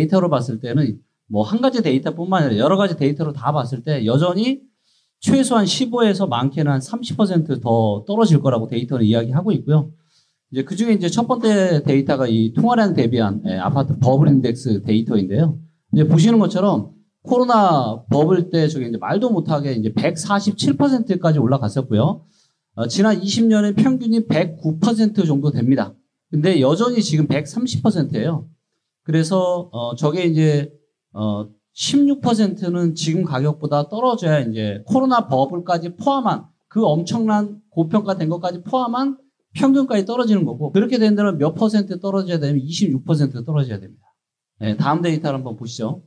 데이터로 봤을 때는 뭐 한 가지 데이터뿐만 아니라 여러 가지 데이터로 다 봤을 때 여전히 최소한 15에서 많게는 한 30%더 떨어질 거라고 데이터는 이야기하고 있고요. 이제 그 중에 이제 첫 번째 데이터가 이 통화량 대비한 예, 아파트 버블 인덱스 데이터인데요. 이제 보시는 것처럼 코로나 버블 때 저게 이제 말도 못하게 이제 147%까지 올라갔었고요. 어, 지난 20년의 평균이 109% 정도 됩니다. 근데 여전히 지금 130%예요. 그래서 어, 저게 이제 어, 16%는 지금 가격보다 떨어져야 이제 코로나 버블까지 포함한 그 엄청난 고평가된 것까지 포함한 평균까지 떨어지는 거고 그렇게 된다면 몇 퍼센트 떨어져야 되면 26% 떨어져야 됩니다. 네, 다음 데이터를 한번 보시죠.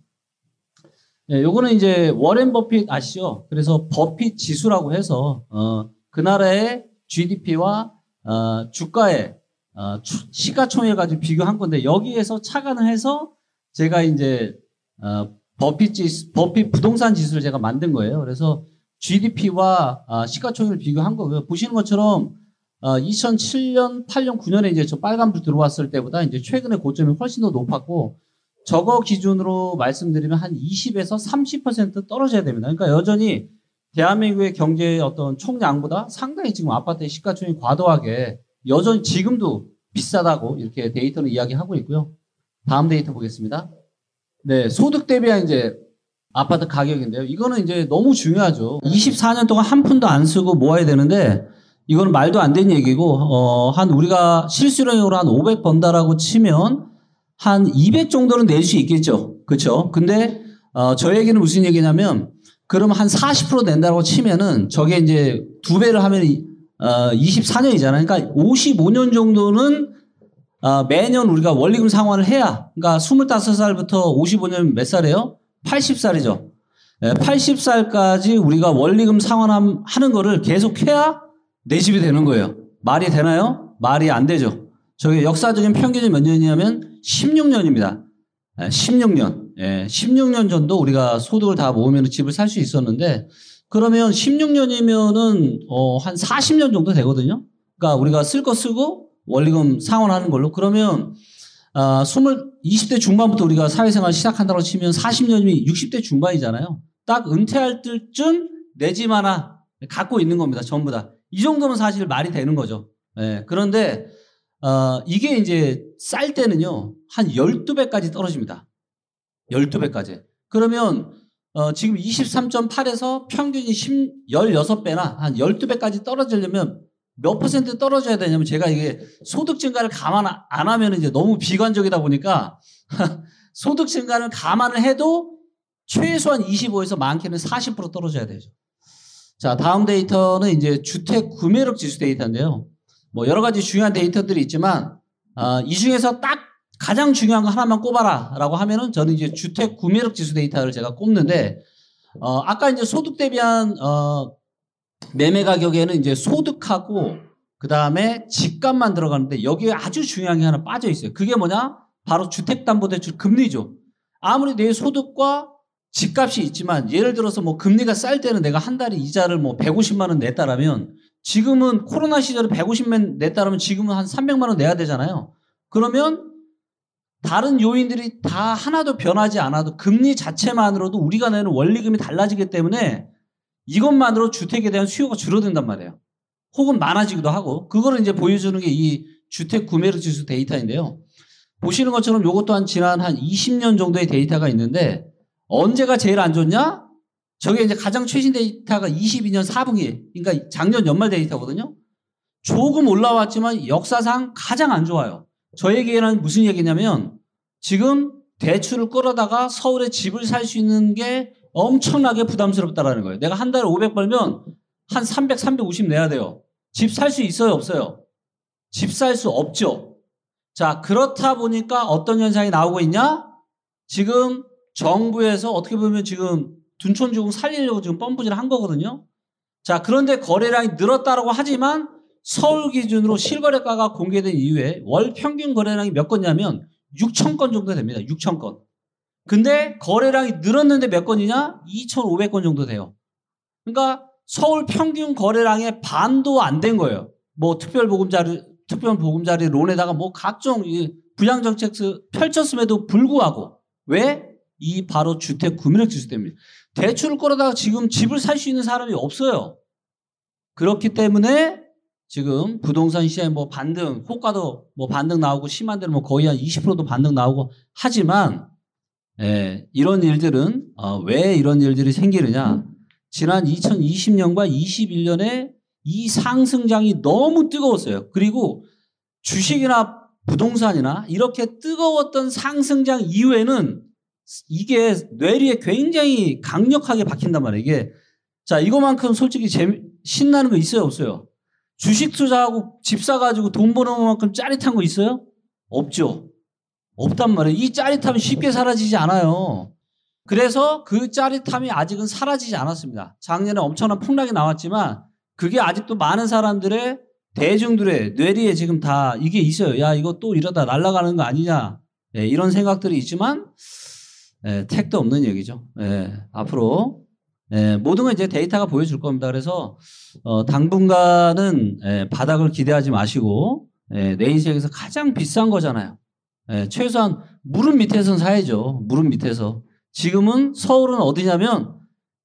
네, 요거는 이제 워렌 버핏 아시죠? 그래서 버핏 지수라고 해서 어, 그 나라의 GDP와 어, 주가의 어, 시가총액 가지고 비교한 건데 여기에서 착안을 해서 제가 이제 어, 버핏 지수, 버핏 부동산 지수를 제가 만든 거예요. 그래서 GDP와 어, 시가총액을 비교한 거고요. 보시는 것처럼 어, 2007년, 8년, 9년에 이제 저 빨간불 들어왔을 때보다 이제 최근에 고점이 훨씬 더 높았고 저거 기준으로 말씀드리면 한 20에서 30% 떨어져야 됩니다. 그러니까 여전히 대한민국의 경제의 어떤 총량보다 상당히 지금 아파트의 시가총액이 과도하게 여전히 지금도 비싸다고 이렇게 데이터는 이야기하고 있고요. 다음 데이터 보겠습니다. 네, 소득 대비한 이제 아파트 가격인데요. 이거는 이제 너무 중요하죠. 24년 동안 한 푼도 안 쓰고 모아야 되는데 이거는 말도 안 되는 얘기고 어, 한 우리가 실수령으로 한 500 번다라고 치면 한 200 정도는 낼 수 있겠죠. 그렇죠? 근데 어, 저 얘기는 무슨 얘기냐면 그러면 한 40% 낸다고 치면은 저게 이제 두 배를 하면 어, 24년이잖아요. 그러니까 55년 정도는 어, 매년 우리가 원리금 상환을 해야 그러니까 25살부터 55년 몇 살이에요? 80살이죠. 네, 80살까지 우리가 원리금 상환하는 거를 계속 해야 내 집이 되는 거예요. 말이 되나요? 말이 안 되죠. 저게 역사적인 평균이 몇 년이냐면 16년입니다. 16년. 예, 16년 전도 우리가 소득을 다 모으면 집을 살 수 있었는데 그러면 16년이면은 어, 한 40년 정도 되거든요. 그러니까 우리가 쓸 거 쓰고 원리금 상환하는 걸로 그러면 아, 20, 20대 중반부터 우리가 사회생활 시작한다고 치면 40년이면 60대 중반이잖아요. 딱 은퇴할 때쯤 내 집 하나 갖고 있는 겁니다. 전부 다. 이 정도면 사실 말이 되는 거죠. 예, 그런데 어, 이게 이제 쌀 때는요, 한 12배까지 떨어집니다. 12배까지. 그러면, 어, 지금 23.8에서 평균이 10, 16배나 한 12배까지 떨어지려면 몇 퍼센트 떨어져야 되냐면 제가 이게 소득 증가를 감안 안 하면 이제 너무 비관적이다 보니까 소득 증가를 감안을 해도 최소한 25에서 많게는 40% 떨어져야 되죠. 자, 다음 데이터는 이제 주택 구매력 지수 데이터인데요. 뭐 여러 가지 중요한 데이터들이 있지만 어, 이 중에서 딱 가장 중요한 거 하나만 꼽아라라고 하면은 저는 이제 주택 구매력 지수 데이터를 제가 꼽는데 어, 아까 이제 소득 대비한 어, 매매 가격에는 이제 소득하고 그 다음에 집값만 들어가는데 여기에 아주 중요한 게 하나 빠져 있어요. 그게 뭐냐? 바로 주택담보대출 금리죠. 아무리 내 소득과 집값이 있지만 예를 들어서 뭐 금리가 쌀 때는 내가 한 달에 이자를 뭐 150만 원 냈다라면 지금은 코로나 시절에 150만 냈다라면 지금은 한 300만 원 내야 되잖아요. 그러면 다른 요인들이 다 하나도 변하지 않아도 금리 자체만으로도 우리가 내는 원리금이 달라지기 때문에 이것만으로 주택에 대한 수요가 줄어든단 말이에요. 혹은 많아지기도 하고 그거를 이제 보여주는 게 이 주택 구매력 지수 데이터인데요. 보시는 것처럼 이것 또한 지난 한 20년 정도의 데이터가 있는데 언제가 제일 안 좋냐? 저게 이제 가장 최신 데이터가 22년 4분기, 그러니까 작년 연말 데이터거든요. 조금 올라왔지만 역사상 가장 안 좋아요. 저 얘기는 무슨 얘기냐면 지금 대출을 끌어다가 서울에 집을 살 수 있는 게 엄청나게 부담스럽다라는 거예요. 내가 한 달에 500 벌면 한 300, 350 내야 돼요. 집 살 수 있어요, 없어요? 집 살 수 없죠. 자, 그렇다 보니까 어떤 현상이 나오고 있냐? 지금 정부에서 어떻게 보면 지금 둔촌주공 살리려고 지금 펌프질 한 거거든요. 자, 그런데 거래량이 늘었다라고 하지만 서울 기준으로 실거래가가 공개된 이후에 월 평균 거래량이 몇 건냐면 6천 건 정도 됩니다. 6천 건. 근데 거래량이 늘었는데 몇 건이냐? 2,500건 정도 돼요. 그러니까 서울 평균 거래량의 반도 안 된 거예요. 뭐 특별 보금자리, 특별 보금자리 론에다가 뭐 각종 부양 정책 펼쳤음에도 불구하고 왜? 이 바로 주택 구매력 지수 때문에. 대출을 끌어다가 지금 집을 살 수 있는 사람이 없어요. 그렇기 때문에 지금 부동산 시장에 뭐 반등, 호가도 뭐 반등 나오고 심한 데는 뭐 거의 한 20%도 반등 나오고 하지만 예, 이런 일들은 어, 왜 이런 일들이 생기느냐? 지난 2020년과 21년에 이 상승장이 너무 뜨거웠어요. 그리고 주식이나 부동산이나 이렇게 뜨거웠던 상승장 이후에는 이게 뇌리에 굉장히 강력하게 박힌단 말이에요. 이게 자 이거만큼 솔직히 재미, 신나는 거 있어요 없어요? 주식 투자하고 집 사가지고 돈 버는 만큼 짜릿한 거 있어요? 없죠. 없단 말이에요. 이 짜릿함이 쉽게 사라지지 않아요. 그래서 그 짜릿함이 아직은 사라지지 않았습니다. 작년에 엄청난 폭락이 나왔지만 그게 아직도 많은 사람들의 대중들의 뇌리에 지금 다 이게 있어요. 야, 이거 또 이러다 날아가는 거 아니냐. 네, 이런 생각들이 있지만 네, 택도 없는 얘기죠. 네, 앞으로 네, 모든 건 이제 데이터가 보여줄 겁니다. 그래서 어, 당분간은 바닥을 기대하지 마시고 내 인생에서 가장 비싼 거잖아요. 최소한 무릎 밑에서는 사야죠. 무릎 밑에서. 지금은 서울은 어디냐면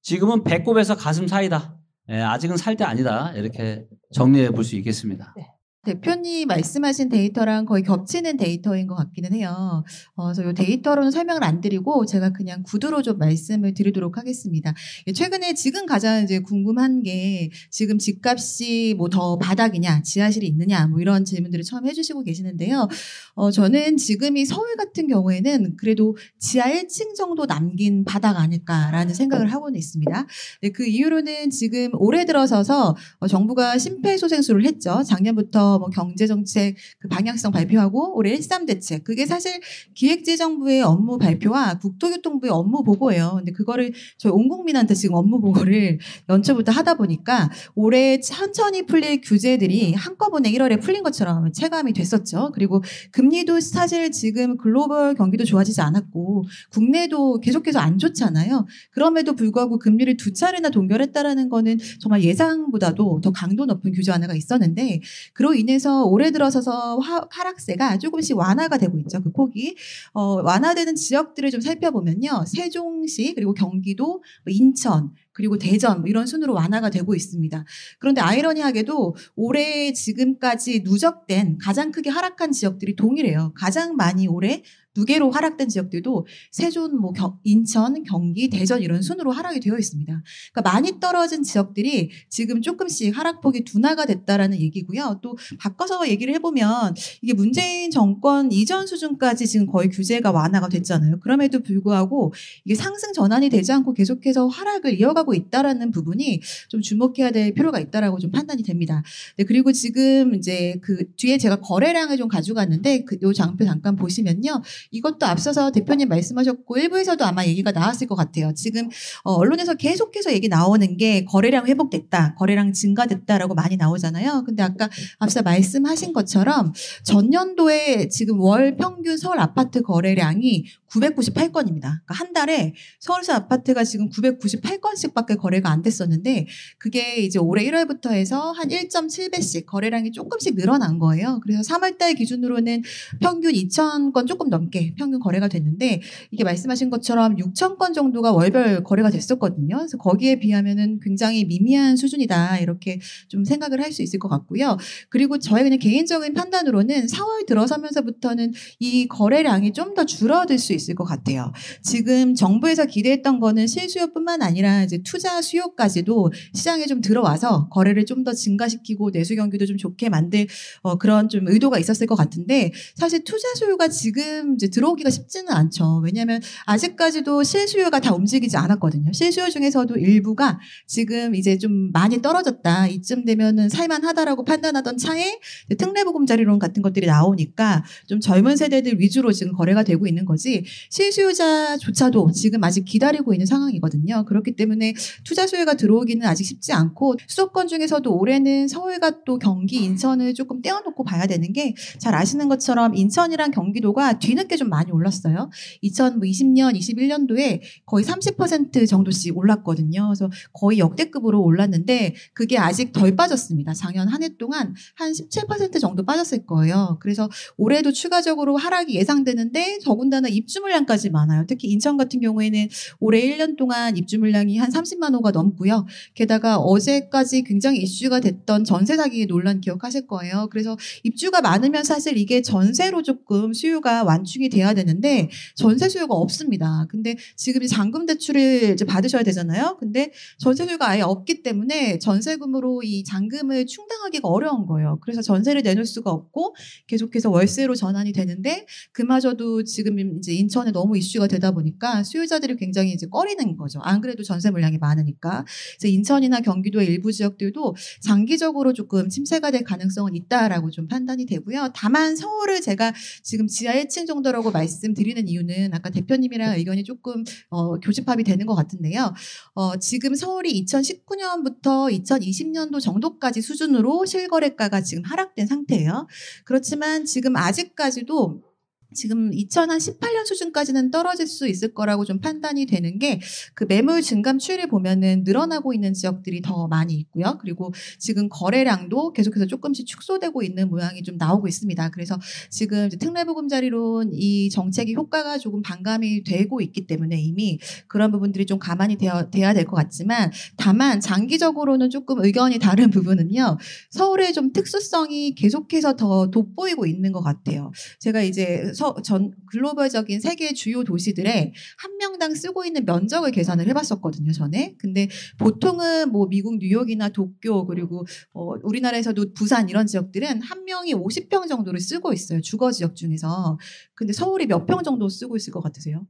지금은 배꼽에서 가슴 사이다. 아직은 살 때 아니다. 이렇게 정리해 볼 수 있겠습니다. 네. 대표님 말씀하신 데이터랑 거의 겹치는 데이터인 것 같기는 해요. 어, 그래서 이 데이터로는 설명을 안 드리고 제가 그냥 구두로 좀 말씀을 드리도록 하겠습니다. 예, 최근에 지금 가장 이제 궁금한 게 지금 집값이 뭐 더 바닥이냐, 지하실이 있느냐, 뭐 이런 질문들을 처음 해주시고 계시는데요. 어, 저는 지금이 서울 같은 경우에는 그래도 지하 1층 정도 남긴 바닥 아닐까라는 생각을 하고는 있습니다. 네, 그 이유로는 지금 올해 들어서서 어, 정부가 심폐소생술을 했죠. 작년부터 뭐 경제 정책 그 방향성 발표하고 올해 13 대책 그게 사실 기획재정부의 업무 발표와 국토교통부의 업무 보고예요. 근데 그거를 저희 온 국민한테 지금 업무 보고를 연초부터 하다 보니까 올해 천천히 풀릴 규제들이 한꺼번에 1월에 풀린 것처럼 체감이 됐었죠. 그리고 금리도 사실 지금 글로벌 경기도 좋아지지 않았고 국내도 계속해서 안 좋잖아요. 그럼에도 불구하고 금리를 두 차례나 동결했다라는 거는 정말 예상보다도 더 강도 높은 규제 하나가 있었는데 그로 인해서 올해 들어서서 하, 하락세가 조금씩 완화가 되고 있죠. 그 폭이. 어, 완화되는 지역들을 좀 살펴보면요. 세종시 그리고 경기도, 뭐 인천, 그리고 대전 뭐 이런 순으로 완화가 되고 있습니다. 그런데 아이러니하게도 올해 지금까지 누적된 가장 크게 하락한 지역들이 동일해요. 가장 많이 올해 두 개로 하락된 지역들도 세존, 뭐 경, 인천, 경기, 대전 이런 순으로 하락이 되어 있습니다. 그러니까 많이 떨어진 지역들이 지금 조금씩 하락폭이 둔화가 됐다라는 얘기고요. 또 바꿔서 얘기를 해보면 이게 문재인 정권 이전 수준까지 지금 거의 규제가 완화가 됐잖아요. 그럼에도 불구하고 이게 상승 전환이 되지 않고 계속해서 하락을 이어가고 있다라는 부분이 좀 주목해야 될 필요가 있다라고 좀 판단이 됩니다. 네, 그리고 지금 이제 그 뒤에 제가 거래량을 좀 가져갔는데 그 요 장표 잠깐 보시면요. 이것도 앞서서 대표님 말씀하셨고 일부에서도 아마 얘기가 나왔을 것 같아요. 지금 어, 언론에서 계속해서 얘기 나오는 게 거래량 회복됐다, 거래량 증가됐다라고 많이 나오잖아요. 근데 아까 앞서 말씀하신 것처럼 전년도에 지금 월 평균 서울 아파트 거래량이 998건입니다. 그러니까 한 달에 서울시 아파트가 지금 998건씩밖에 거래가 안 됐었는데 그게 이제 올해 1월부터 해서 한 1.7배씩 거래량이 조금씩 늘어난 거예요. 그래서 3월달 기준으로는 평균 2,000건 조금 넘게 평균 거래가 됐는데 이게 말씀하신 것처럼 6,000건 정도가 월별 거래가 됐었거든요. 그래서 거기에 비하면은 굉장히 미미한 수준이다 이렇게 좀 생각을 할 수 있을 것 같고요. 그리고 저의 그냥 개인적인 판단으로는 4월 들어서면서부터는 이 거래량이 좀 더 줄어들 수 있을 것 같아요. 지금 정부에서 기대했던 거는 실수요뿐만 아니라 이제 투자 수요까지도 시장에 좀 들어와서 거래를 좀 더 증가시키고 내수 경기도 좀 좋게 만들 어, 그런 좀 의도가 있었을 것 같은데 사실 투자 수요가 지금 이제 들어오기가 쉽지는 않죠. 왜냐하면 아직까지도 실수요가 다 움직이지 않았거든요. 실수요 중에서도 일부가 지금 이제 좀 많이 떨어졌다. 이쯤 되면은 살만하다라고 판단하던 차에 특례보금자리론 같은 것들이 나오니까 좀 젊은 세대들 위주로 지금 거래가 되고 있는 거지 실수요자조차도 지금 아직 기다리고 있는 상황이거든요. 그렇기 때문에 투자 수요가 들어오기는 아직 쉽지 않고 수도권 중에서도 올해는 서울과 또 경기, 인천을 조금 떼어놓고 봐야 되는 게 잘 아시는 것처럼 인천이랑 경기도가 뒤늦게 좀 많이 올랐어요. 2020년, 21년도에 거의 30% 정도씩 올랐거든요. 그래서 거의 역대급으로 올랐는데 그게 아직 덜 빠졌습니다. 작년 한 해 동안 한 17% 정도 빠졌을 거예요. 그래서 올해도 추가적으로 하락이 예상되는데 더군다나 입주 물량까지 많아요. 특히 인천 같은 경우에는 올해 1년 동안 입주 물량이 한 30만 호가 넘고요. 게다가 어제까지 굉장히 이슈가 됐던 전세 사기 논란 기억하실 거예요. 그래서 입주가 많으면 사실 이게 전세로 조금 수요가 완충 이 돼야 되는데 전세 수요가 없습니다. 근데 지금 잔금 대출을 이제 받으셔야 되잖아요. 근데 전세 수요가 아예 없기 때문에 전세금으로 이 잔금을 충당하기가 어려운 거예요. 그래서 전세를 내놓을 수가 없고 계속해서 월세로 전환이 되는데 그마저도 지금 이제 인천에 너무 이슈가 되다 보니까 수요자들이 굉장히 이제 꺼리는 거죠. 안 그래도 전세 물량이 많으니까. 그래서 인천이나 경기도의 일부 지역들도 장기적으로 조금 침체가 될 가능성은 있다라고 좀 판단이 되고요. 다만 서울을 제가 지금 지하 1층 정도 라고 말씀드리는 이유는 아까 대표님이랑 의견이 조금 어, 교집합이 되는 것 같은데요. 어, 지금 서울이 2019년부터 2020년도 정도까지 수준으로 실거래가가 지금 하락된 상태예요. 그렇지만 지금 아직까지도 지금 2018년 수준까지는 떨어질 수 있을 거라고 좀 판단이 되는 게 그 매물 증감 추이를 보면은 늘어나고 있는 지역들이 더 많이 있고요. 그리고 지금 거래량도 계속해서 조금씩 축소되고 있는 모양이 좀 나오고 있습니다. 그래서 지금 특례보금자리론 이 정책이 효과가 조금 반감이 되고 있기 때문에 이미 그런 부분들이 좀 가만히 되어, 돼야 될 것 같지만 다만 장기적으로는 조금 의견이 다른 부분은요. 서울의 좀 특수성이 계속해서 더 돋보이고 있는 것 같아요. 제가 이제 서, 전 글로벌적인 세계 주요 도시들의 한 명당 쓰고 있는 면적을 계산을 해봤었거든요 전에. 근데 보통은 뭐 미국 뉴욕이나 도쿄 그리고 어, 우리나라에서도 부산 이런 지역들은 한 명이 50평 정도를 쓰고 있어요 주거 지역 중에서. 근데 서울이 몇 평 정도 쓰고 있을 것 같으세요?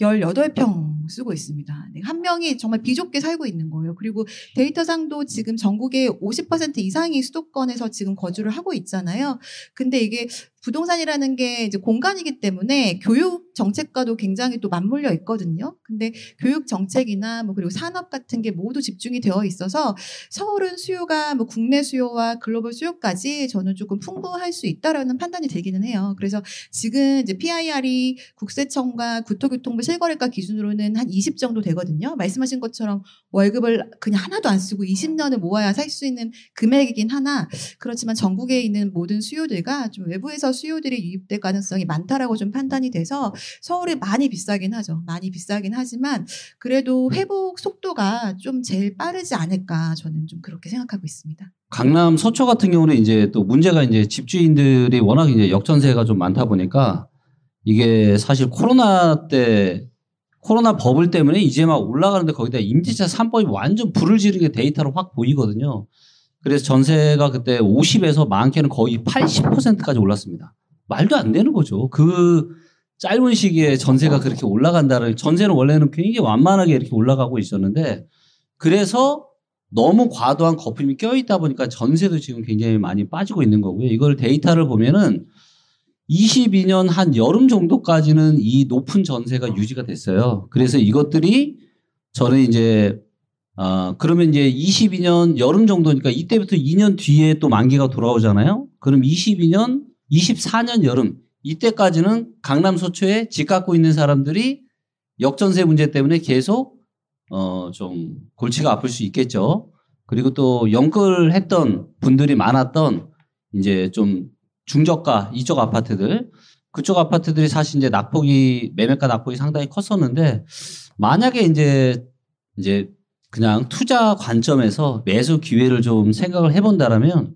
18평 쓰고 있습니다. 네, 한 명이 정말 비좁게 살고 있는 거예요. 그리고 데이터상도 지금 전국의 50% 이상이 수도권에서 지금 거주를 하고 있잖아요. 근데 이게 부동산이라는 게 이제 공간이기 때문에 교육 정책과도 굉장히 또 맞물려 있거든요. 근데 교육 정책이나 뭐 그리고 산업 같은 게 모두 집중이 되어 있어서 서울은 수요가 뭐 국내 수요와 글로벌 수요까지 저는 조금 풍부할 수 있다라는 판단이 되기는 해요. 그래서 지금 이제 PIR이 국세청과 국토교통부 실거래가 기준으로는 한 20 정도 되거든요. 말씀하신 것처럼 월급을 그냥 하나도 안 쓰고 20년을 모아야 살 수 있는 금액이긴 하나 그렇지만 전국에 있는 모든 수요들과 좀 외부에서 수요들이 유입될 가능성이 많다라고 좀 판단이 돼서 서울이 많이 비싸긴 하죠. 많이 비싸긴 하지만 그래도 회복 속도가 좀 제일 빠르지 않을까 저는 좀 그렇게 생각하고 있습니다. 강남 서초 같은 경우는 이제 또 문제가 이제 집주인들이 워낙 이제 역전세가 좀 많다 보니까 이게 사실 코로나 때 코로나 버블 때문에 이제 막 올라가는데 거기다 임대차 3법이 완전 불을 지르는 게 데이터로 확 보이거든요. 그래서 전세가 그때 50에서 많게는 거의 80%까지 올랐습니다. 말도 안 되는 거죠. 그 짧은 시기에 전세가 그렇게 올라간다는 전세는 원래는 굉장히 완만하게 이렇게 올라가고 있었는데 그래서 너무 과도한 거품이 껴있다 보니까 전세도 지금 굉장히 많이 빠지고 있는 거고요. 이걸 데이터를 보면은 22년 한 여름 정도까지는 이 높은 전세가 유지가 됐어요. 그래서 이것들이 저는 이제 아, 그러면 이제 22년 여름 정도니까 이때부터 2년 뒤에 또 만기가 돌아오잖아요. 그럼 22년, 24년 여름 이때까지는 강남 서초에 집 갖고 있는 사람들이 역전세 문제 때문에 계속 어, 좀 골치가 아플 수 있겠죠. 그리고 또 연끌했던 분들이 많았던 이제 좀 중저가 이쪽 아파트들 그쪽 아파트들이 사실 이제 낙폭이 매매가 낙폭이 상당히 컸었는데 만약에 이제 이제 그냥 투자 관점에서 매수 기회를 좀 생각을 해본다라면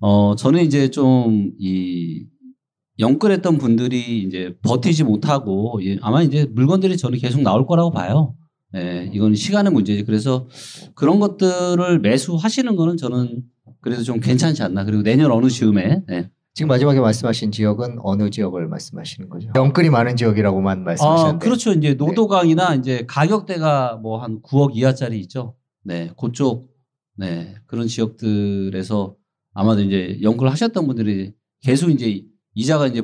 어 저는 이제 좀 이 영끌했던 분들이 이제 버티지 못하고 아마 이제 물건들이 저는 계속 나올 거라고 봐요. 예, 이건 시간의 문제지. 그래서 그런 것들을 매수하시는 거는 저는 그래도 좀 괜찮지 않나. 그리고 내년 어느 즈음에 예. 지금 마지막에 말씀하신 지역은 어느 지역을 말씀하시는 거죠? 영끌이 많은 지역이라고만 말씀하셨는데. 아, 그렇죠. 이제 노도강이나 이제 가격대가 뭐 한 9억 이하짜리 있죠. 네, 그쪽 네 그런 지역들에서 아마도 이제 연구를 하셨던 분들이 계속 이제 이자가 이제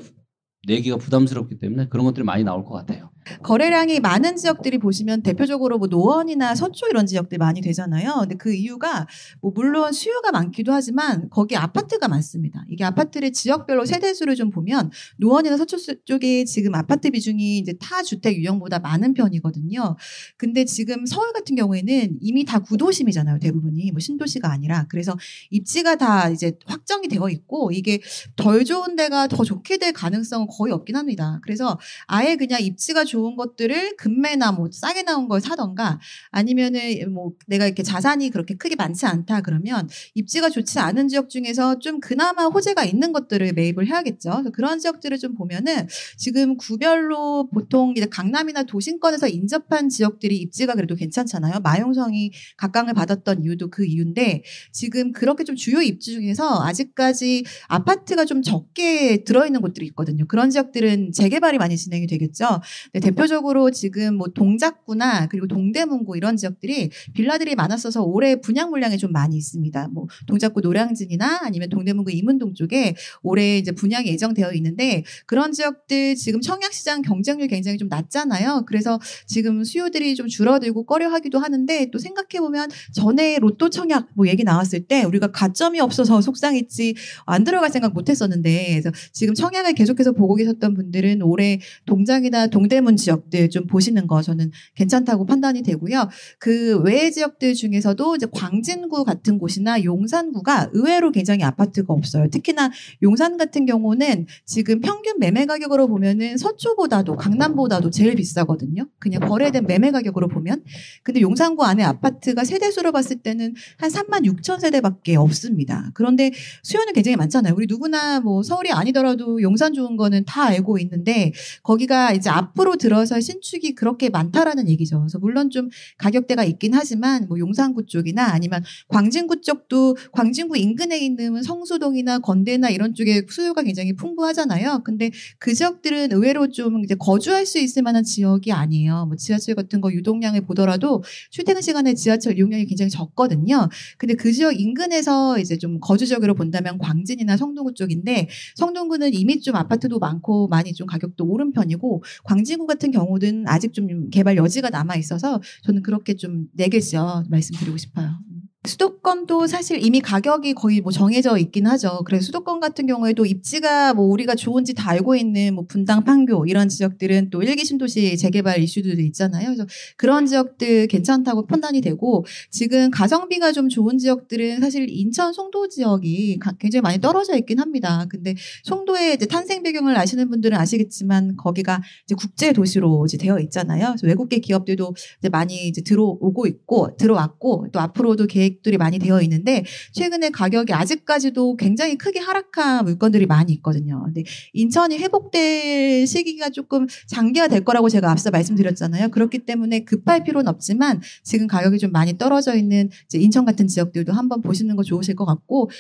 내기가 부담스럽기 때문에 그런 것들이 많이 나올 것 같아요. 거래량이 많은 지역들이 보시면 대표적으로 뭐 노원이나 서초 이런 지역들 많이 되잖아요. 근데 그 이유가 뭐 물론 수요가 많기도 하지만 거기 아파트가 많습니다. 이게 아파트를 지역별로 세대수를 좀 보면 노원이나 서초 쪽에 지금 아파트 비중이 이제 타 주택 유형보다 많은 편이거든요. 근데 지금 서울 같은 경우에는 이미 다 구도심이잖아요. 대부분이 뭐 신도시가 아니라 그래서 입지가 다 이제 확정이 되어 있고 이게 덜 좋은 데가 더 좋게 될 가능성은 거의 없긴 합니다. 그래서 아예 그냥 입지가 좋은 것들을 금매나 뭐 싸게 나온 걸 사던가 아니면은 뭐 내가 이렇게 자산이 그렇게 크게 많지 않다 그러면 입지가 좋지 않은 지역 중에서 좀 그나마 호재가 있는 것들을 매입을 해야겠죠. 그런 지역들을 좀 보면은 지금 구별로 보통 이제 강남이나 도심권에서 인접한 지역들이 입지가 그래도 괜찮잖아요. 마용성이 각광을 받았던 이유도 그 이유인데 지금 그렇게 좀 주요 입지 중에서 아직까지 아파트가 좀 적게 들어있는 곳들이 있거든요. 그런 지역들은 재개발이 많이 진행이 되겠죠. 대표적으로 지금 뭐 동작구나 그리고 동대문구 이런 지역들이 빌라들이 많았어서 올해 분양 물량이 좀 많이 있습니다. 뭐 동작구 노량진이나 아니면 동대문구 이문동 쪽에 올해 이제 분양이 예정되어 있는데 그런 지역들 지금 청약시장 경쟁률 굉장히 좀 낮잖아요. 그래서 지금 수요들이 좀 줄어들고 꺼려하기도 하는데 또 생각해 보면 전에 로또 청약 뭐 얘기 나왔을 때 우리가 가점이 없어서 속상했지 안 들어갈 생각 못했었는데 그래서 지금 청약을 계속해서 보고 계셨던 분들은 올해 동작이나 동대문 지역들 좀 보시는 거 저는 괜찮다고 판단이 되고요. 그 외의 지역들 중에서도 이제 광진구 같은 곳이나 용산구가 의외로 굉장히 아파트가 없어요. 특히나 용산 같은 경우는 지금 평균 매매 가격으로 보면은 서초보다도 강남보다도 제일 비싸거든요. 그냥 거래된 매매 가격으로 보면. 근데 용산구 안에 아파트가 세대 수로 봤을 때는 한 3만 6천 세대밖에 없습니다. 그런데 수요는 굉장히 많잖아요. 우리 누구나 뭐 서울이 아니더라도 용산 좋은 거는 다 알고 있는데 거기가 이제 앞으로 들 어서 신축이 그렇게 많다라는 얘기죠. 그래서 물론 좀 가격대가 있긴 하지만 뭐 용산구 쪽이나 아니면 광진구 쪽도 광진구 인근에 있는 성수동이나 건대나 이런 쪽에 수요가 굉장히 풍부하잖아요. 근데 그 지역들은 의외로 좀 이제 거주할 수 있을 만한 지역이 아니에요. 뭐 지하철 같은 거 유동량을 보더라도 출퇴근 시간에 지하철 이용량이 굉장히 적거든요. 근데 그 지역 인근에서 이제 좀 거주적으로 본다면 광진이나 성동구 쪽인데 성동구는 이미 좀 아파트도 많고 많이 좀 가격도 오른 편이고 광진구 같은 경우는 아직 좀 개발 여지가 남아 있어서 저는 그렇게 좀 내겠죠 말씀드리고 싶어요. 수도권도 사실 이미 가격이 거의 뭐 정해져 있긴 하죠. 그래서 수도권 같은 경우에도 입지가 뭐 우리가 좋은지 다 알고 있는 뭐 분당, 판교 이런 지역들은 또 일기 신도시 재개발 이슈들도 있잖아요. 그래서 그런 지역들 괜찮다고 판단이 되고 지금 가성비가 좀 좋은 지역들은 사실 인천 송도 지역이 굉장히 많이 떨어져 있긴 합니다. 근데 송도의 이제 탄생 배경을 아시는 분들은 아시겠지만 거기가 이제 국제 도시로 이제 되어 있잖아요. 그래서 외국계 기업들도 이제 많이 이제 들어오고 있고 들어왔고 또 앞으로도 계획 계획들이 많이 되어 있는데 최근에 가격이 아직까지도 굉장히 크게 하락한 물건들이 많이 있거든요. 근데 인천이 회복될 시기가 조금 장기화될 거라고 제가 앞서 말씀드렸잖아요. 그렇기 때문에 급할 필요는 없지만 지금 가격이 좀 많이 떨어져 있는 인천 같은 지역들도 한번 보시는 거 좋으실 것 같고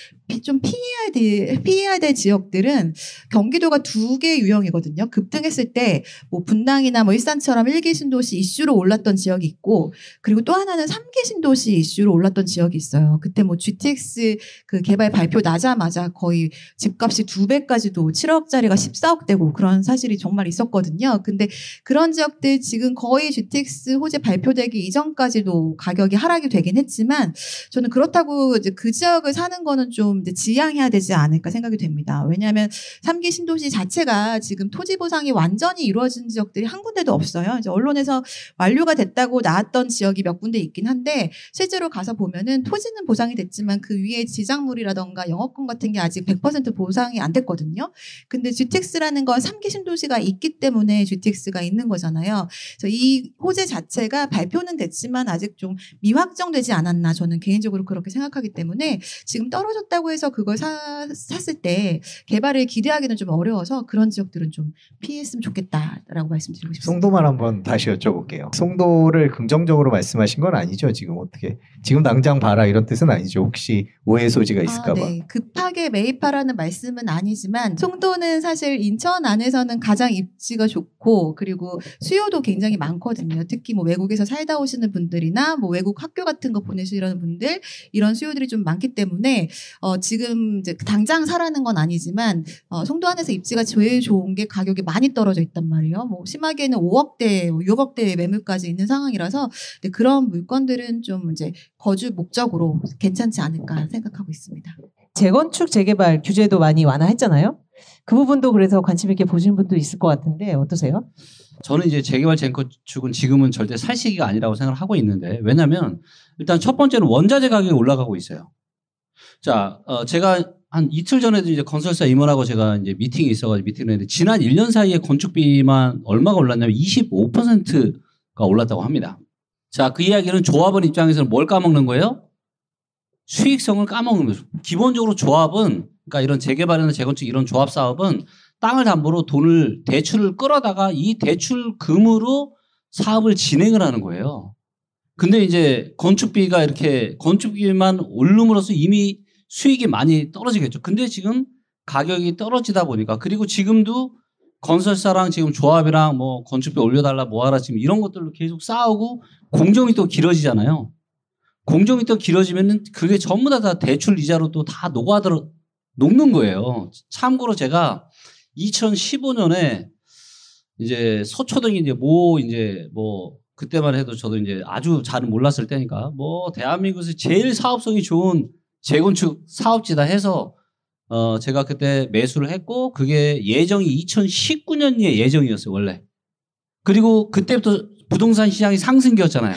좀 피해야 될 피해야 될 지역들은 경기도가 두 개 유형이거든요. 급등했을 때 뭐 분당이나 뭐 일산처럼 일기 신도시 이슈로 올랐던 지역이 있고 그리고 또 하나는 삼기 신도시 이슈로 올랐던 지역 지역이 있어요. 그때 뭐 GTX 그 개발 발표 나자마자 거의 집값이 두 배까지도 7억짜리가 14억 되고 그런 사실이 정말 있었거든요. 근데 그런 지역들 지금 거의 GTX 호재 발표되기 이전까지도 가격이 하락이 되긴 했지만 저는 그렇다고 이제 그 지역을 사는 거는 좀 이제 지양해야 되지 않을까 생각이 됩니다. 왜냐하면 3기 신도시 자체가 지금 토지 보상이 완전히 이루어진 지역들이 한 군데도 없어요. 이제 언론에서 완료가 됐다고 나왔던 지역이 몇 군데 있긴 한데 실제로 가서 보면은 보면은 토지는 보상이 됐지만 그 위에 지작물이라던가 영업권 같은 게 아직 100% 보상이 안 됐거든요. 근데 GTX라는 건 3기 신도시가 있기 때문에 GTX가 있는 거잖아요. 그래서 이 호재 자체가 발표는 됐지만 아직 좀 미확정되지 않았나 저는 개인적으로 그렇게 생각하기 때문에 지금 떨어졌다고 해서 그걸 사, 샀을 때 개발을 기대하기는 좀 어려워서 그런 지역들은 좀 피했으면 좋겠다라고 말씀드리고 싶습니다. 송도만 한번 다시 여쭤볼게요. 송도를 긍정적으로 말씀하신 건 아니죠? 지금 어떻게 지금 당장 당장 봐라 이런 뜻은 아니죠. 혹시 오해 소지가 있을까 아, 봐. 네. 급하게 매입하라는 말씀은 아니지만 송도는 사실 인천 안에서는 가장 입지가 좋고 그리고 수요도 굉장히 많거든요. 특히 뭐 외국에서 살다 오시는 분들이나 뭐 외국 학교 같은 거 보내시려는 분들 이런 수요들이 좀 많기 때문에 어 지금 이제 당장 사라는 건 아니지만 어 송도 안에서 입지가 제일 좋은 게 가격이 많이 떨어져 있단 말이에요. 뭐 심하게는 5억대, 6억대 매물까지 있는 상황이라서 그런 물건들은 좀 이제 거주 목 적으로 괜찮지 않을까 생각하고 있습니다. 재건축 재개발 규제도 많이 완화했잖아요. 그 부분도 그래서 관심 있게 보시는 분도 있을 것 같은데 어떠세요? 저는 이제 재개발 재건축은 지금은 절대 살 시기가 아니라고 생각을 하고 있는데 왜냐하면 일단 첫 번째는 원자재 가격이 올라가고 있어요. 자, 어, 제가 한 이틀 전에도 이제 건설사 임원하고 제가 이제 미팅이 있어가지고 미팅을 했는데 지난 1년 사이에 건축비만 얼마가 올랐냐면 25%가 올랐다고 합니다. 자, 그 이야기는 조합원 입장에서는 뭘 까먹는 거예요? 수익성을 까먹는 거죠. 기본적으로 조합은 그러니까 이런 재개발이나 재건축 이런 조합 사업은 땅을 담보로 돈을 대출을 끌어다가 이 대출금으로 사업을 진행을 하는 거예요. 근데 이제 건축비가 이렇게 건축비만 오름으로써 이미 수익이 많이 떨어지겠죠. 근데 지금 가격이 떨어지다 보니까 그리고 지금도 건설사랑 지금 조합이랑 뭐 건축비 올려달라 뭐하라 지금 이런 것들로 계속 싸우고 공정이 또 길어지잖아요. 공정이 또 길어지면은 그게 전부 다, 다 대출 이자로 또 다 녹아들어 녹는 거예요. 참고로 제가 2015년에 이제 서초동이 이제 뭐 이제 뭐 그때만 해도 저도 이제 아주 잘 몰랐을 때니까 뭐 대한민국에서 제일 사업성이 좋은 재건축 사업지다 해서 어 제가 그때 매수를 했고 그게 예정이 2019년에 예정이었어요 원래. 그리고 그때부터 부동산 시장이 상승기였잖아요.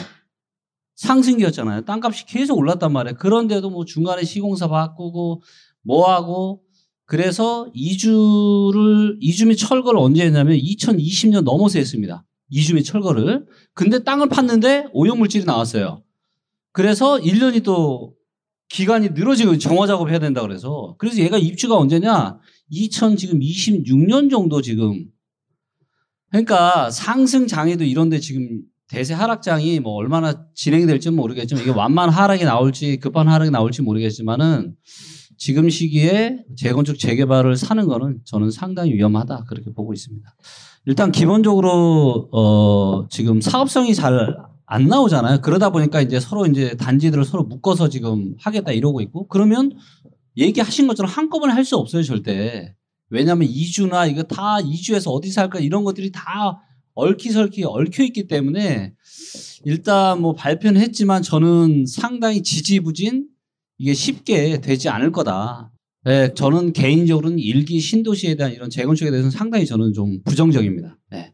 상승기였잖아요. 땅값이 계속 올랐단 말이에요. 그런데도 뭐 중간에 시공사 바꾸고 뭐하고 그래서 이주를 이주 및 철거를 언제 했냐면 2020년 넘어서 했습니다. 이주 및 철거를. 근데 땅을 팠는데 오염물질이 나왔어요. 그래서 1년이 또 기간이 늘어지고 정화 작업 해야 된다 그래서. 그래서 얘가 입주가 언제냐? 2000 지금 26년 정도 지금. 그러니까 상승 장에도 이런데 지금 대세 하락장이 뭐 얼마나 진행이 될지 모르겠지만 이게 완만 하락이 나올지 급한 하락이 나올지 모르겠지만은 지금 시기에 재건축 재개발을 사는 거는 저는 상당히 위험하다 그렇게 보고 있습니다. 일단 기본적으로 어 지금 사업성이 잘 안 나오잖아요. 그러다 보니까 이제 서로 이제 단지들을 서로 묶어서 지금 하겠다 이러고 있고 그러면 얘기하신 것처럼 한꺼번에 할 수 없어요 절대. 왜냐하면 이주나 이거 다 이주해서 어디 살까 이런 것들이 다 얽히설키 얽혀 있기 때문에 일단 뭐 발표는 했지만 저는 상당히 지지부진 이게 쉽게 되지 않을 거다. 네, 저는 개인적으로는 일기 신도시에 대한 이런 재건축에 대해서는 상당히 저는 좀 부정적입니다. 네.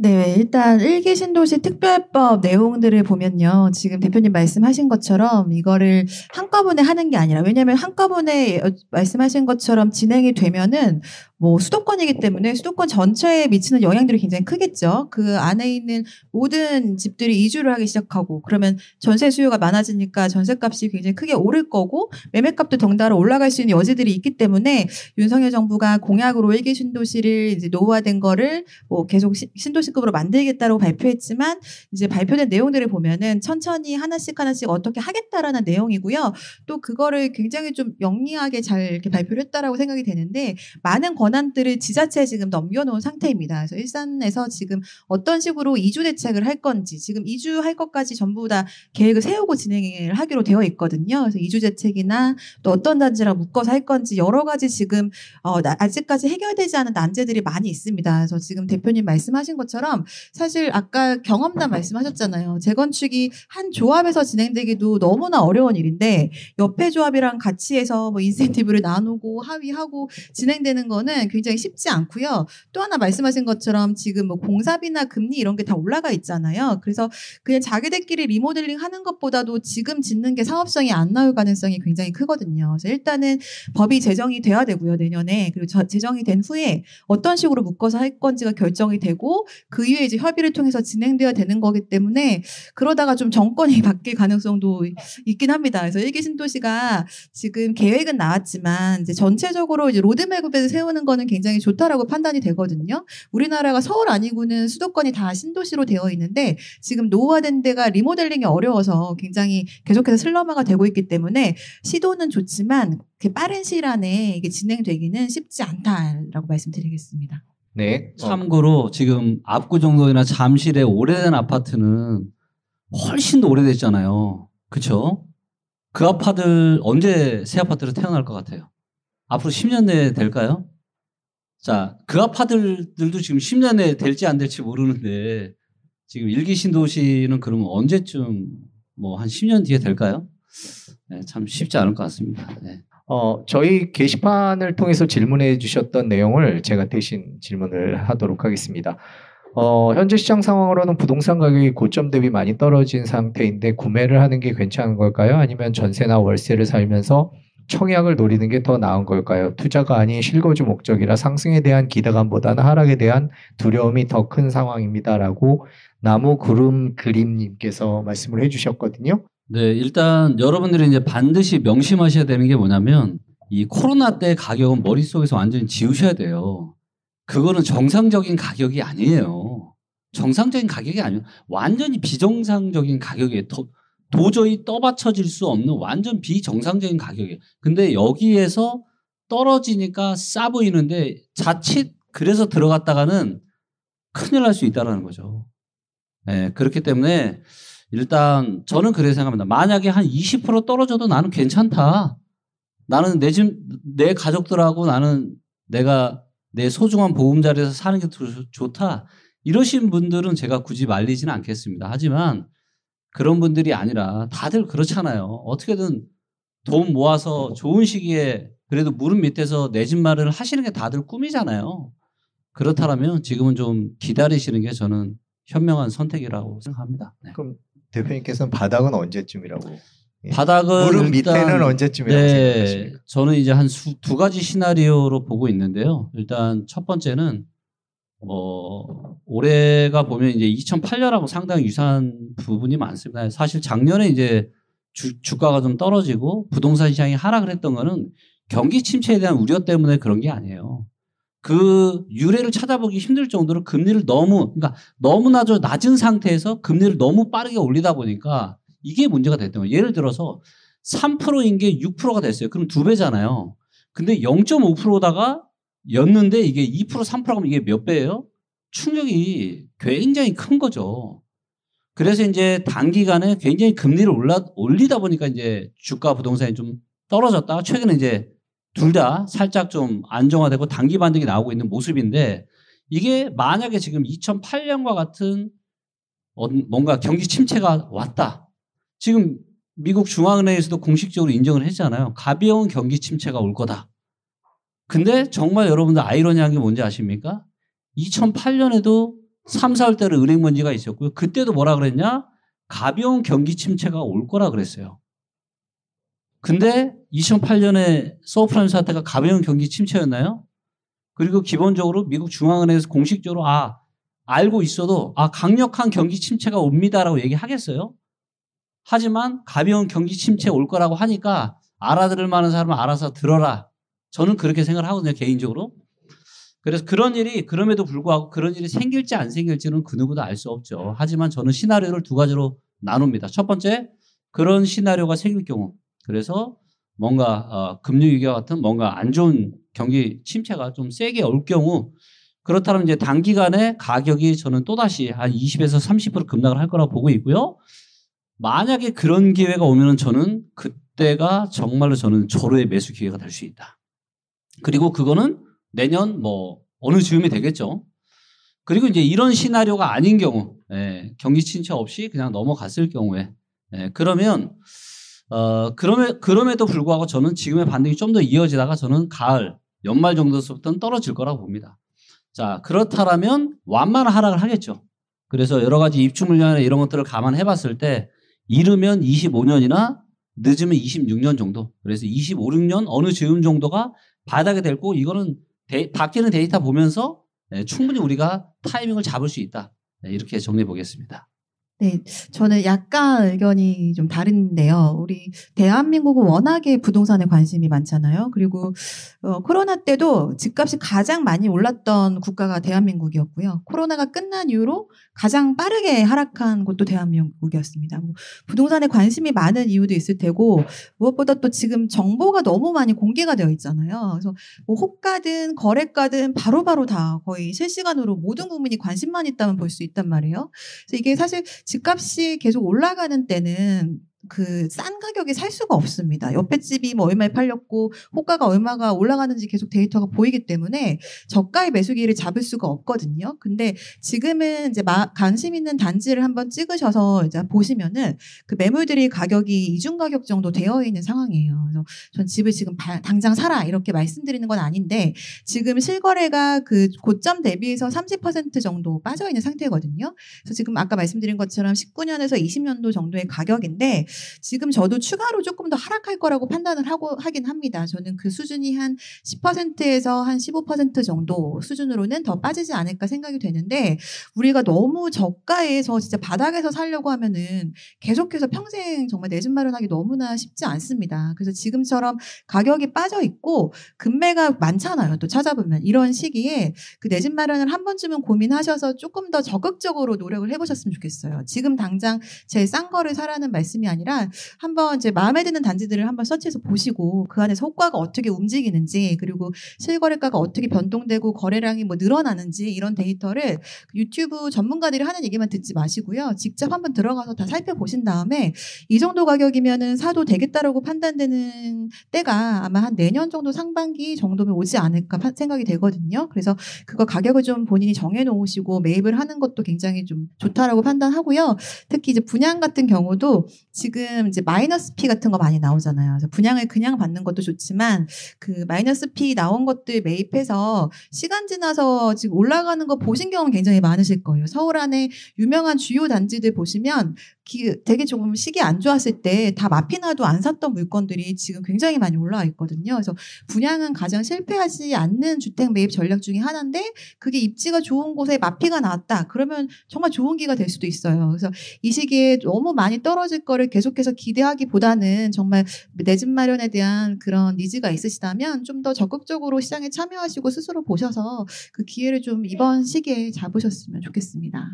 네, 일단 일기 신도시 특별법 내용들을 보면요. 지금 대표님 말씀하신 것처럼 이거를 한꺼번에 하는 게 아니라 왜냐하면 한꺼번에 어, 말씀하신 것처럼 진행이 되면은 뭐 수도권이기 때문에 수도권 전체에 미치는 영향들이 굉장히 크겠죠. 그 안에 있는 모든 집들이 이주를 하기 시작하고 그러면 전세 수요가 많아지니까 전세값이 굉장히 크게 오를 거고 매매값도 덩달아 올라갈 수 있는 여지들이 있기 때문에 윤석열 정부가 공약으로 일기 신도시를 이제 노후화된 거를 뭐 계속 시- 신도시급으로 만들겠다고 발표했지만 이제 발표된 내용들을 보면은 천천히 하나씩 하나씩 어떻게 하겠다라는 내용이고요. 또 그거를 굉장히 좀 영리하게 잘 이렇게 발표를 했다라고 생각이 되는데 많은 권 한들을 지자체에 지금 넘겨놓은 상태입니다. 그래서 일산에서 지금 어떤 식으로 이주 대책을 할 건지 지금 이주할 것까지 전부 다 계획을 세우고 진행을 하기로 되어 있거든요. 그래서 이주 대책이나 또 어떤 단지랑 묶어서 할 건지 여러 가지 지금 어, 나- 아직까지 해결되지 않은 난제들이 많이 있습니다. 그래서 지금 대표님 말씀하신 것처럼 사실 아까 경험담 말씀하셨잖아요. 재건축이 한 조합에서 진행되기도 너무나 어려운 일인데 옆에 조합이랑 같이 해서 뭐 인센티브를 나누고 합의하고 진행되는 거는 굉장히 쉽지 않고요. 또 하나 말씀하신 것처럼 지금 뭐 공사비나 금리 이런 게 다 올라가 있잖아요. 그래서 그냥 자기들끼리 리모델링 하는 것보다도 지금 짓는 게 사업성이 안 나올 가능성이 굉장히 크거든요. 그래서 일단은 법이 제정이 돼야 되고요, 내년에. 그리고 저- 제정이 된 후에 어떤 식으로 묶어서 할 건지가 결정이 되고 그 이후에 이제 협의를 통해서 진행돼야 되는 거기 때문에 그러다가 좀 정권이 바뀔 가능성도 있긴 합니다. 그래서 일기 신도시가 지금 계획은 나왔지만 이제 전체적으로 이제 로드맵을 세우는 거는 굉장히 좋다라고 판단이 되거든요. 우리나라가 서울 아니고는 수도권이 다 신도시로 되어 있는데 지금 노후화된 데가 리모델링이 어려워서 굉장히 계속해서 슬럼화가 되고 있기 때문에 시도는 좋지만 그 빠른 시일 안에 이게 진행되기는 쉽지 않다라고 말씀드리겠습니다. 네. 어, 참고로 지금 압구정동이나 잠실의 오래된 아파트는 훨씬 더 오래됐잖아요. 그쵸? 그 아파트들 언제 새 아파트로 태어날 것 같아요? 앞으로 10년 내에 될까요? 자, 그 아파트들도 지금 10년 내에 될지 안 될지 모르는데 지금 일기 신도시는 그러면 언제쯤 뭐 한 10년 뒤에 될까요? 네, 참 쉽지 않을 것 같습니다. 네. 어, 저희 게시판을 통해서 질문해 주셨던 내용을 제가 대신 질문을 하도록 하겠습니다. 어, 현재 시장 상황으로는 부동산 가격이 고점 대비 많이 떨어진 상태인데 구매를 하는 게 괜찮은 걸까요? 아니면 전세나 월세를 살면서 청약을 노리는 게 더 나은 걸까요? 투자가 아닌 실거주 목적이라 상승에 대한 기대감보다는 하락에 대한 두려움이 더 큰 상황입니다라고 나무 구름 그림님께서 말씀을 해주셨거든요. 네, 일단 여러분들이 이제 반드시 명심하셔야 되는 게 뭐냐면 이 코로나 때 가격은 머릿속에서 완전히 지우셔야 돼요. 그거는 정상적인 가격이 아니에요. 정상적인 가격이 아니에요. 완전히 비정상적인 가격이에요. 도, 도저히 떠받쳐질 수 없는 완전 비정상적인 가격이에요. 근데 여기에서 떨어지니까 싸 보이는데 자칫 그래서 들어갔다가는 큰일 날 수 있다는 거죠. 네, 그렇기 때문에 일단 저는 그렇게 생각합니다. 만약에 한 20% 떨어져도 나는 괜찮다. 나는 내 집, 내 가족들하고 나는 내가 내 소중한 보금자리에서 사는 게더 좋다. 이러신 분들은 제가 굳이 말리지는 않겠습니다. 하지만 그런 분들이 아니라 다들 그렇잖아요. 어떻게든 돈 모아서 좋은 시기에 그래도 무릎 밑에서 내 집 마련을 하시는 게 다들 꿈이잖아요. 그렇다면 지금은 좀 기다리시는 게 저는 현명한 선택이라고 생각합니다. 네. 그럼 대표님께서는 바닥은 언제쯤이라고? 예. 바닥은 무릎 일단- 밑에는 언제쯤이라고 네, 생각하십니까? 저는 이제 한 두 가지 시나리오로 보고 있는데요. 일단 첫 번째는 어 올해가 보면 이제 2008년하고 상당히 유사한 부분이 많습니다. 사실 작년에 이제 주, 주가가 좀 떨어지고 부동산 시장이 하락을 했던 거는 경기 침체에 대한 우려 때문에 그런 게 아니에요. 그 유래를 찾아보기 힘들 정도로 금리를 너무 그러니까 너무나도 낮은 상태에서 금리를 너무 빠르게 올리다 보니까 이게 문제가 됐던 거예요. 예를 들어서 3%인 게 6%가 됐어요. 그럼 두 배잖아요. 근데 0.5%다가 였는데 이게 2% 3%면 이게 몇 배예요? 충격이 굉장히 큰 거죠. 그래서 이제 단기간에 굉장히 금리를 올라, 올리다 보니까 이제 주가 부동산이 좀 떨어졌다가 최근에 이제 둘 다 살짝 좀 안정화되고 단기 반등이 나오고 있는 모습인데 이게 만약에 지금 2008년과 같은 어- 뭔가 경기 침체가 왔다. 지금 미국 중앙은행에서도 공식적으로 인정을 했잖아요. 가벼운 경기 침체가 올 거다. 근데 정말 여러분들 아이러니한 게 뭔지 아십니까? 2008년에도 3, 4월 때는 은행 문제가 있었고요. 그때도 뭐라 그랬냐? 가벼운 경기 침체가 올 거라 그랬어요. 근데 2008년에 서브프라임 사태가 가벼운 경기 침체였나요? 그리고 기본적으로 미국 중앙은행에서 공식적으로 아 알고 있어도 아 강력한 경기 침체가 옵니다라고 얘기하겠어요? 하지만 가벼운 경기 침체 올 거라고 하니까 알아들을 만한 사람은 알아서 들어라. 저는 그렇게 생각을 하거든요, 개인적으로. 그래서 그런 일이 그럼에도 불구하고 그런 일이 생길지 안 생길지는 그 누구도 알 수 없죠. 하지만 저는 시나리오를 두 가지로 나눕니다. 첫 번째, 그런 시나리오가 생길 경우. 그래서 뭔가 어, 금융 위기와 같은 뭔가 안 좋은 경기 침체가 좀 세게 올 경우 그렇다면 이제 단기간에 가격이 저는 또다시 한 20에서 30% 급락을 할 거라고 보고 있고요. 만약에 그런 기회가 오면은 저는 그때가 정말로 저는 절호의 매수 기회가 될 수 있다. 그리고 그거는 내년 뭐 어느 즈음이 되겠죠. 그리고 이제 이런 시나리오가 아닌 경우, 예, 경기 침체 없이 그냥 넘어갔을 경우에, 예, 그러면 어 그럼에 그럼에도 불구하고 저는 지금의 반등이 좀 더 이어지다가 저는 가을 연말 정도서부터는 떨어질 거라고 봅니다. 자 그렇다라면 완만한 하락을 하겠죠. 그래서 여러 가지 입주 물량이나 이런 것들을 감안해 봤을 때 이르면 25년이나 늦으면 26년 정도. 그래서 25, 6년 어느 즈음 정도가 바닥이 될 거고 이거는 데, 바뀌는 데이터 보면서 네, 충분히 우리가 타이밍을 잡을 수 있다. 네, 이렇게 정리해 보겠습니다. 네, 저는 약간 의견이 좀 다른데요. 우리 대한민국은 워낙에 부동산에 관심이 많잖아요. 그리고 어, 코로나 때도 집값이 가장 많이 올랐던 국가가 대한민국이었고요. 코로나가 끝난 이후로 가장 빠르게 하락한 곳도 대한민국이었습니다. 뭐 부동산에 관심이 많은 이유도 있을 테고 무엇보다 또 지금 정보가 너무 많이 공개가 되어 있잖아요. 그래서 뭐 호가든 거래가든 바로바로 다 거의 실시간으로 모든 국민이 관심만 있다면 볼 수 있단 말이에요. 그래서 이게 사실 집값이 계속 올라가는 때는 그 싼 가격에 살 수가 없습니다. 옆에 집이 뭐 얼마에 팔렸고 호가가 얼마가 올라가는지 계속 데이터가 보이기 때문에 저가의 매수기를 잡을 수가 없거든요. 근데 지금은 이제 마, 관심 있는 단지를 한번 찍으셔서 이제 보시면은 그 매물들이 가격이 이중 가격 정도 되어 있는 상황이에요. 그래서 전 집을 지금 바, 당장 사라 이렇게 말씀드리는 건 아닌데 지금 실거래가 그 고점 대비해서 30% 정도 빠져 있는 상태거든요. 그래서 지금 아까 말씀드린 것처럼 19년에서 20년도 정도의 가격인데 지금 저도 추가로 조금 더 하락할 거라고 판단을 하고 하긴 합니다. 저는 그 수준이 한 10%에서 한 15% 정도 수준으로는 더 빠지지 않을까 생각이 되는데 우리가 너무 저가에서 진짜 바닥에서 살려고 하면은 계속해서 평생 정말 내 집 마련하기 너무나 쉽지 않습니다. 그래서 지금처럼 가격이 빠져 있고 금매가 많잖아요. 또 찾아보면 이런 시기에 그 내 집 마련을 한 번쯤은 고민하셔서 조금 더 적극적으로 노력을 해보셨으면 좋겠어요. 지금 당장 제일 싼 거를 사라는 말씀이 아니라 한번 이제 마음에 드는 단지들을 한번 서치해서 보시고 그 안에서 호가가 어떻게 움직이는지 그리고 실거래가가 어떻게 변동되고 거래량이 뭐 늘어나는지 이런 데이터를 유튜브 전문가들이 하는 얘기만 듣지 마시고요. 직접 한번 들어가서 다 살펴보신 다음에 이 정도 가격이면은 사도 되겠다라고 판단되는 때가 아마 한 내년 정도 상반기 정도면 오지 않을까 생각이 되거든요. 그래서 그거 가격을 좀 본인이 정해 놓으시고 매입을 하는 것도 굉장히 좀 좋다라고 판단하고요. 특히 이제 분양 같은 경우도 지금 이제 마이너스 피 같은 거 많이 나오잖아요. 분양을 그냥 받는 것도 좋지만 그 마이너스 피 나온 것들 매입해서 시간 지나서 지금 올라가는 거 보신 경험 굉장히 많으실 거예요. 서울 안에 유명한 주요 단지들 보시면 기, 되게 조금 시기 안 좋았을 때 다 마피나도 안 샀던 물건들이 지금 굉장히 많이 올라와 있거든요. 그래서 분양은 가장 실패하지 않는 주택 매입 전략 중에 하나인데 그게 입지가 좋은 곳에 마피가 나왔다. 그러면 정말 좋은 기가 될 수도 있어요. 그래서 이 시기에 너무 많이 떨어질 거를 계속해서 기대하기보다는 정말 내 집 마련에 대한 그런 니즈가 있으시다면 좀 더 적극적으로 시장에 참여하시고 스스로 보셔서 그 기회를 좀 이번 시기에 잡으셨으면 좋겠습니다.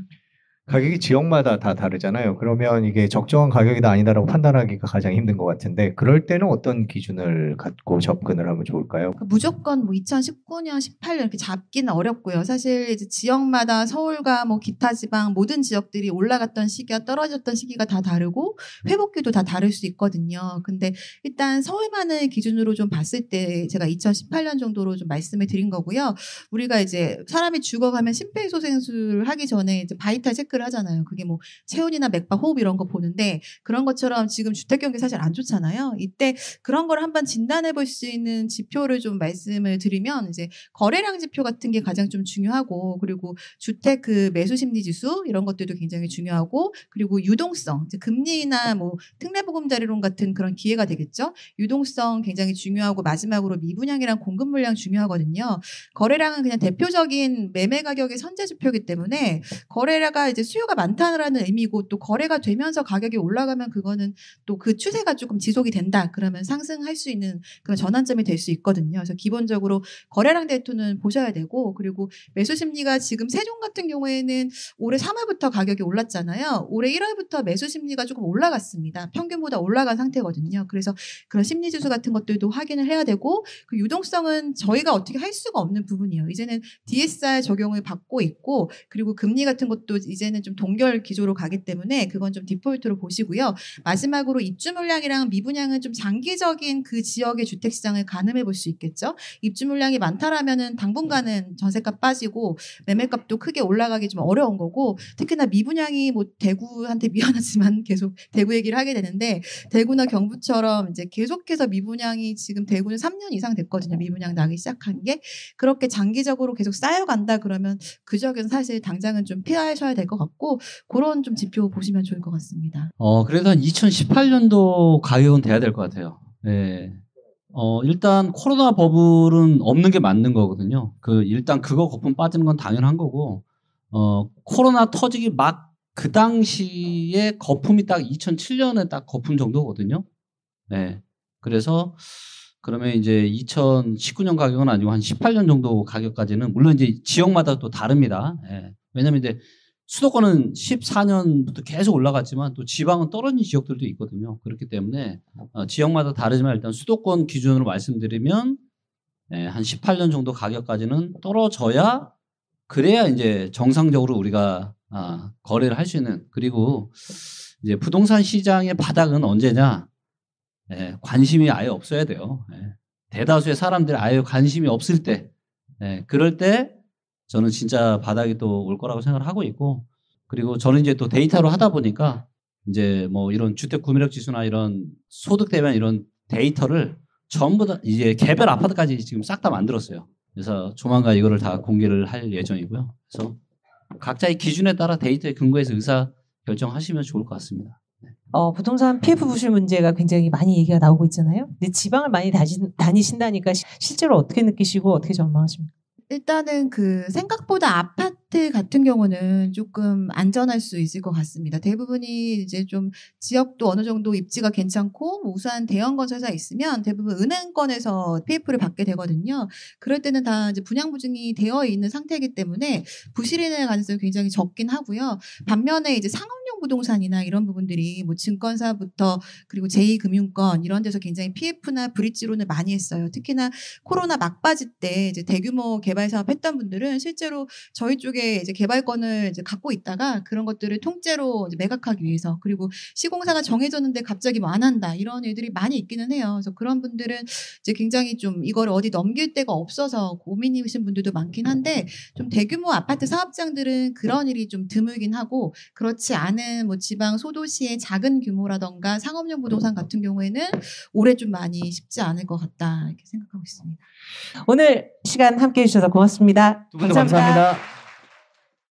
가격이 지역마다 다 다르잖아요. 그러면 이게 적정한 가격이다 아니다라고 판단하기가 가장 힘든 것 같은데 그럴 때는 어떤 기준을 갖고 접근을 하면 좋을까요? 그러니까 무조건 뭐 2019년, 18년 이렇게 잡기는 어렵고요. 사실 이제 지역마다 서울과 뭐 기타 지방 모든 지역들이 올라갔던 시기와 떨어졌던 시기가 다 다르고 회복기도 다 다를 수 있거든요. 근데 일단 서울만을 기준으로 좀 봤을 때 제가 2018년 정도로 좀 말씀을 드린 거고요. 우리가 이제 사람이 죽어가면 심폐소생술 하기 전에 이제 바이탈 체크 체크를 하잖아요. 그게 뭐 체온이나 맥박, 호흡 이런 거 보는데 그런 것처럼 지금 주택 경기 사실 안 좋잖아요. 이때 그런 걸 한번 진단해 볼 수 있는 지표를 좀 말씀을 드리면 이제 거래량 지표 같은 게 가장 좀 중요하고 그리고 주택 그 매수 심리 지수 이런 것들도 굉장히 중요하고 그리고 유동성, 금리나 뭐 특례보금자리론 같은 그런 기회가 되겠죠. 유동성 굉장히 중요하고 마지막으로 미분양이랑 공급 물량 중요하거든요. 거래량은 그냥 대표적인 매매 가격의 선제 지표이기 때문에 거래량가 이제 수요가 많다는 의미고 또 거래가 되면서 가격이 올라가면 그거는 또 그 추세가 조금 지속이 된다. 그러면 상승할 수 있는 그런 전환점이 될 수 있거든요. 그래서 기본적으로 거래량 데이터는 보셔야 되고 그리고 매수 심리가 지금 세종 같은 경우에는 올해 3월부터 가격이 올랐잖아요. 올해 1월부터 매수 심리가 조금 올라갔습니다. 평균보다 올라간 상태거든요. 그래서 그런 심리 지수 같은 것들도 확인을 해야 되고 그 유동성은 저희가 어떻게 할 수가 없는 부분이에요. 이제는 DSR 적용을 받고 있고 그리고 금리 같은 것도 이제는 좀 동결 기조로 가기 때문에 그건 좀 디폴트로 보시고요. 마지막으로 입주 물량이랑 미분양은 좀 장기적인 그 지역의 주택 시장을 가늠해 볼 수 있겠죠. 입주 물량이 많다라면은 당분간은 전세값 빠지고 매매값도 크게 올라가기 좀 어려운 거고 특히나 미분양이 뭐 대구한테 미안하지만 계속 대구 얘기를 하게 되는데 대구나 경부처럼 이제 계속해서 미분양이 지금 대구는 3년 이상 됐거든요. 미분양 나기 시작한 게 그렇게 장기적으로 계속 쌓여간다 그러면 그 지역은 사실 당장은 좀 피하셔야 될 것 그런 좀 지표 보시면 좋을 것 같습니다. 어, 그래도 한 2018년도 가격은 돼야 될 것 같아요. 네. 어, 일단 코로나 버블은 없는 게 맞는 거거든요. 그, 일단 그거 거품 빠지는 건 당연한 거고, 어, 코로나 터지기 막 그 당시에 거품이 딱 2007년에 딱 거품 정도거든요. 네. 그래서 그러면 이제 2019년 가격은 아니고 한 18년 정도 가격까지는 물론 이제 지역마다 또 다릅니다. 예. 왜냐면 이제 수도권은 14년부터 계속 올라갔지만 또 지방은 떨어진 지역들도 있거든요. 그렇기 때문에 어, 지역마다 다르지만 일단 수도권 기준으로 말씀드리면 예, 한 18년 정도 가격까지는 떨어져야 그래야 이제 정상적으로 우리가 아, 거래를 할 수 있는 그리고 이제 부동산 시장의 바닥은 언제냐 예, 관심이 아예 없어야 돼요. 예. 대다수의 사람들이 아예 관심이 없을 때, 예, 그럴 때 저는 진짜 바닥이 또 올 거라고 생각을 하고 있고, 그리고 저는 이제 또 데이터로 하다 보니까 이제 뭐 이런 주택 구매력 지수나 이런 소득 대비한 이런 데이터를 전부 다 이제 개별 아파트까지 지금 싹 다 만들었어요. 그래서 조만간 이거를 다 공개를 할 예정이고요. 그래서 각자의 기준에 따라 데이터에 근거해서 의사 결정하시면 좋을 것 같습니다. 어, 부동산 PF 부실 문제가 굉장히 많이 얘기가 나오고 있잖아요. 근데 지방을 많이 다시, 다니신다니까 시- 실제로 어떻게 느끼시고 어떻게 전망하십니까? 일단은 그 생각보다 아 파트 같은 경우는 조금 안전할 수 있을 것 같습니다. 대부분이 이제 좀 지역도 어느 정도 입지가 괜찮고 뭐 우수한 대형 건설사 있으면 대부분 은행권에서 PF를 받게 되거든요. 그럴 때는 다 이제 분양 보증이 되어 있는 상태이기 때문에 부실인의 가능성이 굉장히 적긴 하고요. 반면에 이제 상업용 부동산이나 이런 부분들이 뭐 증권사부터 그리고 제2금융권 이런 데서 굉장히 PF나 브릿지론을 많이 했어요. 특히나 코로나 막바지 때 이제 대규모 개발 사업 했던 분들은 실제로 저희 쪽에 이제 개발권을 이제 갖고 있다가 그런 것들을 통째로 이제 매각하기 위해서 그리고 시공사가 정해졌는데 갑자기 뭐 안 한다 이런 일들이 많이 있기는 해요. 그래서 그런 분들은 이제 굉장히 좀 이걸 어디 넘길 데가 없어서 고민이신 분들도 많긴 한데 좀 대규모 아파트 사업장들은 그런 일이 좀 드물긴 하고 그렇지 않은 뭐 지방 소도시의 작은 규모라던가 상업용 부동산 같은 경우에는 올해 좀 많이 쉽지 않을 것 같다 이렇게 생각하고 있습니다. 오늘 시간 함께 해주셔서 고맙습니다. 두 분도 감사합니다.